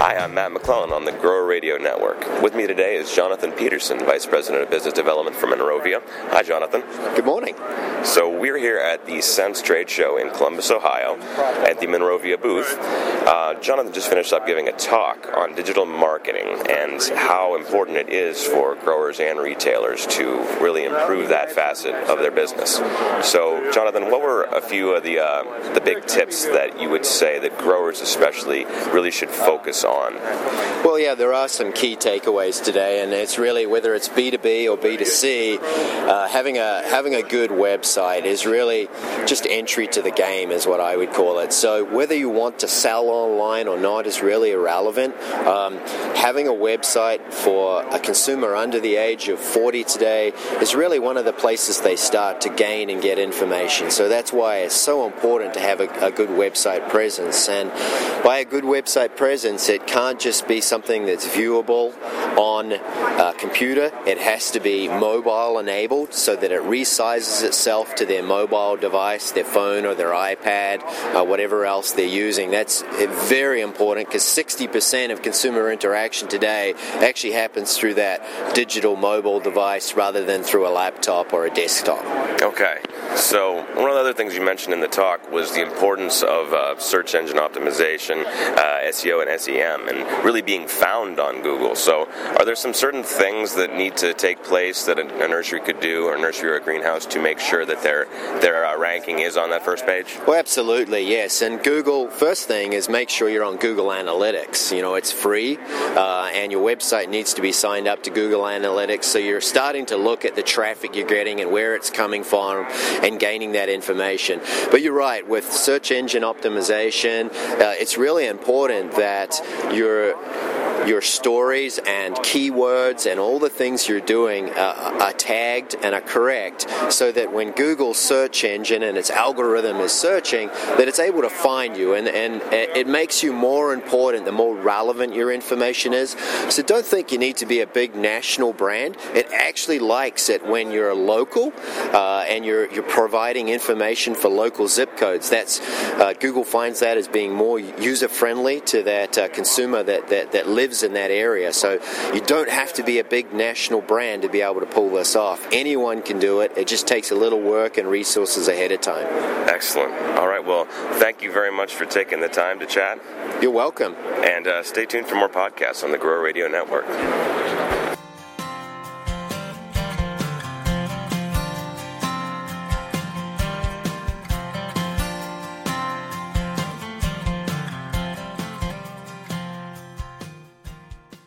Hi, I'm Matt McClellan on the Grower Radio Network. With me today is Jonathan Pedersen, Vice President of Business Development for Monrovia. Hi, Jonathan. Good morning. So, we're here at the Sense Trade Show in Columbus, Ohio, at the Monrovia booth. Uh, Jonathan just finished up giving a talk on digital marketing and how important it is for growers and retailers to really improve that facet of their business. So, Jonathan, what were a few of the uh, the big tips that you would say that growers, especially, really should focus on? Well, yeah, there are some key takeaways today, and it's really whether it's B two B or B two C, uh, having a having a good website is really just entry to the game, is what I would call it. So whether you want to sell online or not is really irrelevant. Um, having a website for a consumer under the age of 40 today is really one of the places they start to gain and get information. So that's why it's so important to have a, a good website presence. And by a good website presence, it can't just be something that's viewable on a computer. It has to be mobile enabled so that it resizes itself to their mobile device, their phone or their iPad, uh, whatever else they're using. That's very important because 60% of consumer interaction today actually happens through that digital mobile device rather than through a laptop or a desktop. Okay. So, one of the other things you mentioned in the talk was the importance of uh, search engine optimization, uh, SEO, and SEM, and really being found on Google. So, are there some certain things that need to take place that a, a nursery could do, or a nursery or a greenhouse, to make sure that their their uh, ranking is on that first page? Well, absolutely, yes. And Google, first thing is make sure you're on Google Analytics. You know, it's free, uh, and your website needs to be signed up to Google Analytics, so you're starting to look at the traffic you're getting and where it's coming from and gaining that information. But you're right, with search engine optimization, uh, it's really important that your your stories and keywords and all the things you're doing uh, are tagged and are correct so that when Google's search engine and its algorithm is searching that it's able to find you. And, and it makes you more important the more relevant your information is. So don't think you need to be a big national brand. It actually likes it when you're a local uh, and you're, you're providing information for local zip codes. That's uh, Google finds that as being more user friendly to that uh, consumer that, that, that lives lives in that area. So you don't have to be a big national brand to be able to pull this off. Anyone can do it. It just takes a little work and resources ahead of time. Excellent. All right. Well, thank you very much for taking the time to chat. You're welcome. And uh, stay tuned for more podcasts on the Grow Radio Network.